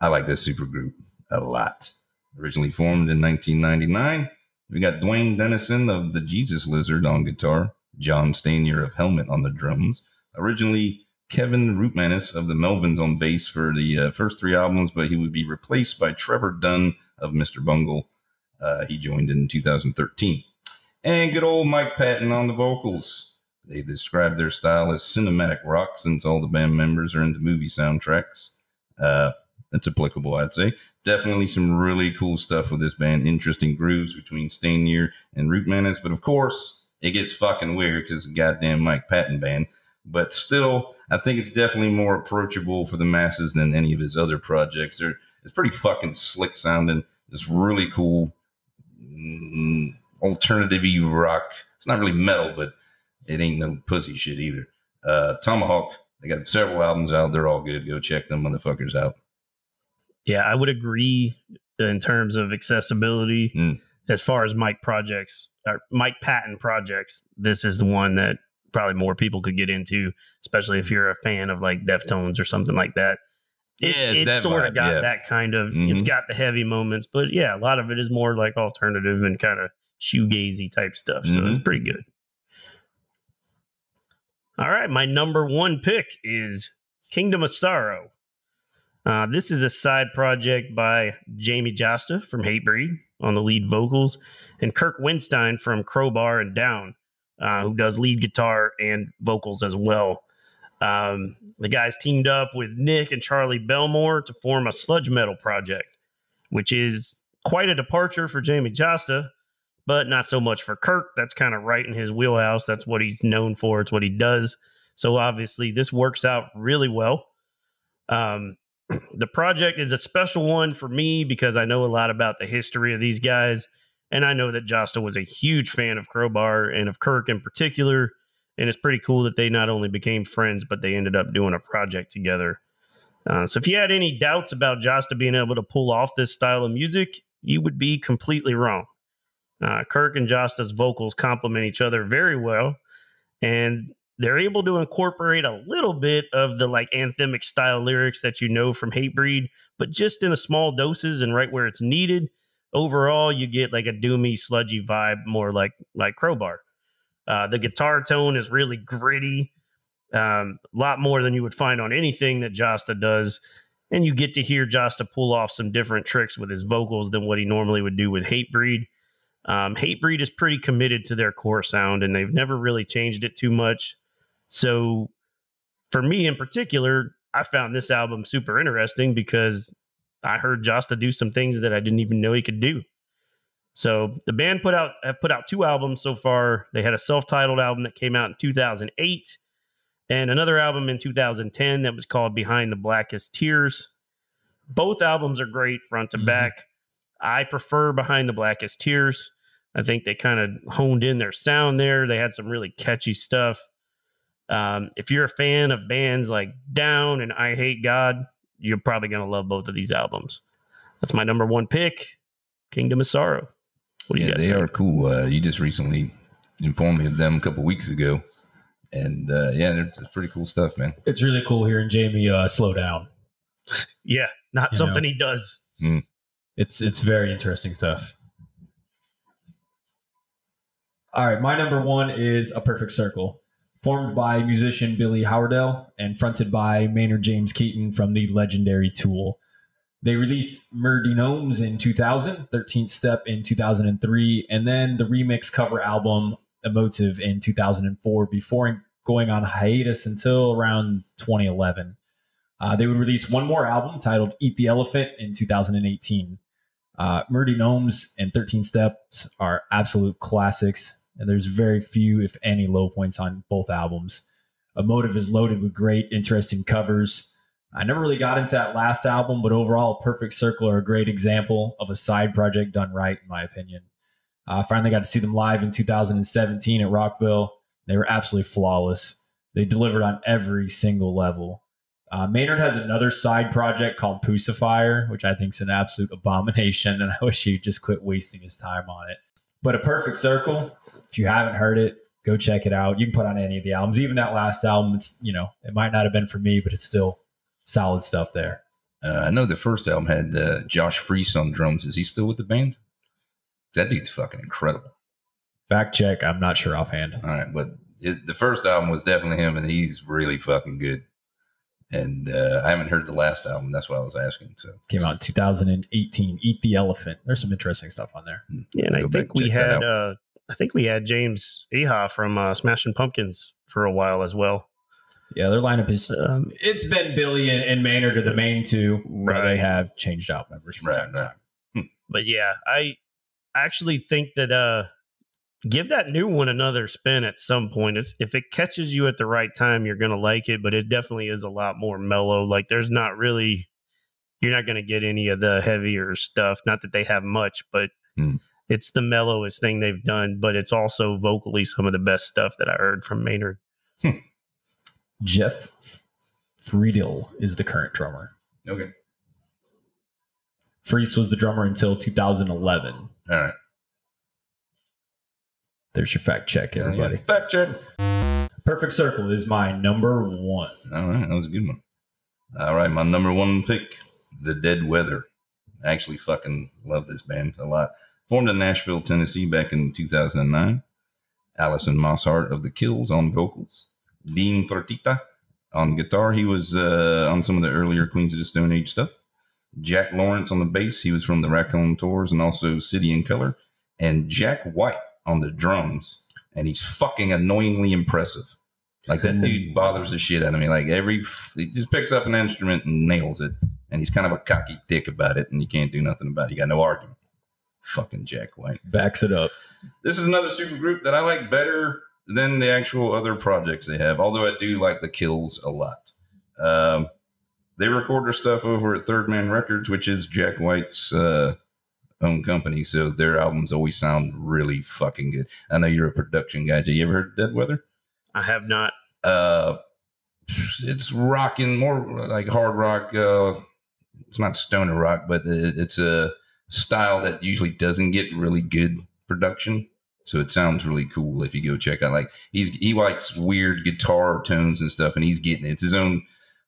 I like this supergroup a lot. Originally formed in 1999, we got Duane Denison of the Jesus Lizard on guitar, John Stanier of Helmet on the drums. Originally, Kevin Rutmanis of the Melvins on bass for the uh, first three albums, but he would be replaced by Trevor Dunn of Mr. Bungle. Uh, he joined in 2013. And good old Mike Patton on the vocals. They describe their style as cinematic rock since all the band members are into movie soundtracks. Uh, that's applicable, I'd say. Definitely some really cool stuff with this band. Interesting grooves between Stanier and Root Rutmanis. But of course, it gets fucking weird because it's goddamn Mike Patton band. But still, I think it's definitely more approachable for the masses than any of his other projects. They're, it's pretty fucking slick sounding. It's really cool. Mm, alternative rock. It's not really metal, but it ain't no pussy shit either. Uh, Tomahawk, they got several albums out. They're all good. Go check them motherfuckers out. Yeah, I would agree in terms of accessibility. Mm. As far as Mike projects or Mike Patton projects, this is the one that probably more people could get into, especially if you're a fan of like Deftones or something like that. It, Yeah, it's that sort vibe, of got yeah. that kind of. It's Mhm. got the heavy moments, but yeah, a lot of it is more like alternative and kind of shoegazy type stuff. So it's Mhm. pretty good. All right, my number one pick is Kingdom of Sorrow. Uh, this is a side project by Jamey Jasta from Hatebreed on the lead vocals, and Kirk Windstein from Crowbar and Down, uh, who does lead guitar and vocals as well. Um, the guys teamed up with Nick and Charlie Bellmore to form a sludge metal project, which is quite a departure for Jamey Jasta, but not so much for Kirk. That's kind of right in his wheelhouse. That's what he's known for. It's what he does. So obviously, this works out really well. Um, the project is a special one for me because I know a lot about the history of these guys. And I know that Jasta was a huge fan of Crowbar and of Kirk in particular. And it's pretty cool that they not only became friends, but they ended up doing a project together. Uh, so if you had any doubts about Jasta being able to pull off this style of music, you would be completely wrong. Uh, Kirk and Jasta's vocals complement each other very well. And they're able to incorporate a little bit of the like anthemic style lyrics that you know from Hatebreed, but just in a small doses and right where it's needed. Overall, you get like a doomy, sludgy vibe, more like like Crowbar. Uh, the guitar tone is really gritty, um, a lot more than you would find on anything that Jasta does. and you get to hear Jasta pull off some different tricks with his vocals than what he normally would do with Hatebreed. Um, Hatebreed is pretty committed to their core sound, and they've never really changed it too much. So, for me in particular, I found this album super interesting because I heard Jasta do some things that I didn't even know he could do. So the band put out have put out two albums so far. They had a self-titled album that came out in 2008 and another album in 2010 that was called Behind the Blackest Tears. Both albums are great front to Mhm. back. I prefer Behind the Blackest Tears. I think they kind of honed in their sound there. They had some really catchy stuff. Um, if you're a fan of bands like Down and Eyehategod, you're probably going to love both of these albums. That's my number one pick, Kingdom of Sorrow. What do you yeah, guys they think? are cool. Uh, you just recently informed me of them a couple weeks ago, and uh, yeah, they're, it's pretty cool stuff, man. It's really cool hearing Jamie uh, slow down. Yeah, not You something know. he does. It's it's very interesting stuff. All right, my number one is A Perfect Circle, formed by musician Billy Howerdel and fronted by Maynard James Keenan from the legendary Tool. They released Mer de Noms in 2000, 13th Step in 2003, and then the remix cover album Emotive in 2004 before going on hiatus until around 2011. Uh, they would release one more album titled Eat the Elephant in 2018. Uh, Mer de Noms and 13 Steps are absolute classics, and there's very few, if any, low points on both albums. Emotive is loaded with great, interesting covers. I never really got into that last album, but overall, Perfect Circle are a great example of a side project done right, in my opinion. I finally got to see them live in 2017 at Rockville. They were absolutely flawless. They delivered on every single level. Uh, Maynard has another side project called Puscifer, which I think is an absolute abomination, and I wish he'd just quit wasting his time on it. But a perfect circle. If you haven't heard it, go check it out. You can put on any of the albums, even that last album. It's you know it might not have been for me, but it's still solid stuff there. Uh, I know the first album had uh, Josh Freese on drums. Is he still with the band? That dude's fucking incredible. Fact check. I'm not sure offhand. All right, but it, the first album was definitely him, and he's really fucking good. And uh, I haven't heard the last album. That's what I was asking. So Came out in 2018. Eat the Elephant. There's some interesting stuff on there. Yeah, and Let's I think and we had uh I think we had James Iha from uh, Smashing Pumpkins for a while as well. Yeah, their lineup is. Um, It's been Billy and, and Maynard are the main two, but Right. they have changed out members from Right, time to right. time. but yeah, I actually think that uh give that new one another spin at some point. It's if it catches you at the right time, you're gonna like it, but it definitely is a lot more mellow. Like there's not really you're not gonna get any of the heavier stuff. Not that they have much, but Hmm. It's the mellowest thing they've done, but it's also vocally some of the best stuff that I heard from Maynard. Hmm. Jeff Friedl is the current drummer. okay, Freese was the drummer until 2011. all right, There's your fact check, everybody. Fact check. Perfect Circle is my number one. All right, that was a good one. All right, my number one pick, The Dead Weather. I actually fucking love this band a lot. Formed in Nashville, Tennessee back in 2009. Allison Mosshart of The Kills on vocals. Dean Fertita on guitar. He was uh, on some of the earlier Queens of the Stone Age stuff. Jack Lawrence on the bass. He was from the Raconteurs and also City in Color. And Jack White on the drums. And he's fucking annoyingly impressive. Like that dude bothers the shit out of me. Like every, he just picks up an instrument and nails it. And he's kind of a cocky dick about it. And you can't do nothing about it. You got no argument. Fucking Jack White. Backs it up. This is another super group that I like better than the actual other projects they have. Although I do like the Kills a lot. Um, they record their stuff over at Third Man Records, which is Jack White's uh, own company. So their albums always sound really fucking good. I know you're a production guy. Did you ever heard Dead Weather? I have not. Uh, it's rocking more like hard rock. Uh, it's not stoner rock, but it, it's a style that usually doesn't get really good production. So it sounds really cool if you go check out. Like he's he likes weird guitar tones and stuff, and he's getting it. It's his own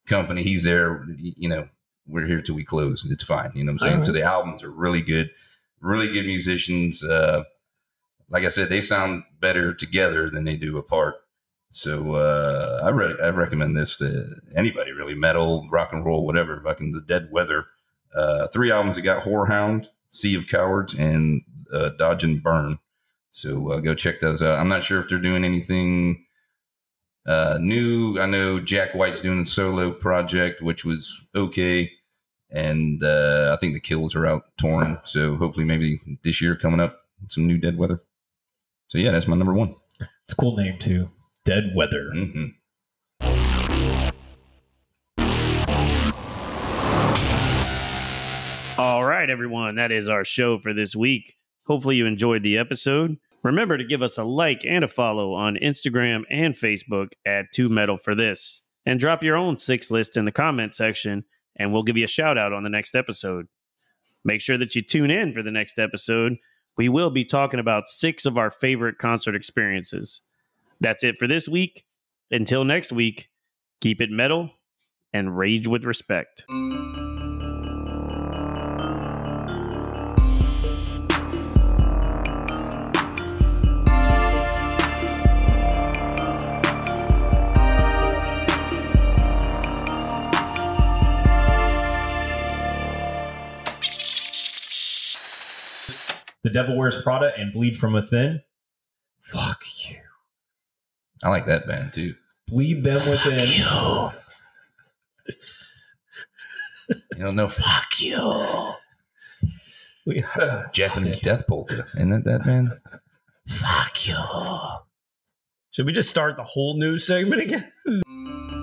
company. He's there. You know, we're here till we close. It's fine. You know what I'm saying? So the albums are really good, really good musicians. Uh, like I said, they sound better together than they do apart. So uh, I re- I recommend this to anybody really, metal, rock and roll, whatever. Fucking the Dead Weather. Uh, three albums. You got Horehound, Sea of Cowards, and uh, Dodge and Burn. So uh, go check those out. I'm not sure if they're doing anything uh, new. I know Jack White's doing a solo project, which was okay, and uh, I think the Kills are out touring. So hopefully, maybe this year coming up, some new Dead Weather. So yeah, that's my number one. It's a cool name too. Dead Weather. hmm All right, everyone. That is our show for this week. Hopefully, you enjoyed the episode. Remember to give us a like and a follow on Instagram and Facebook at Two Metal for This. And drop your own six list in the comment section, and we'll give you a shout out on the next episode. Make sure that you tune in for the next episode. We will be talking about six of our favorite concert experiences. That's it for this week. Until next week, keep it metal and rage with respect. The Devil Wears Prada and Bleed from Within. Fuck you. I like that band too. Bleed them within. You you don't know Fuck you. We, Japanese death polka. Isn't that that band? fuck you. Should we just start the whole new segment again?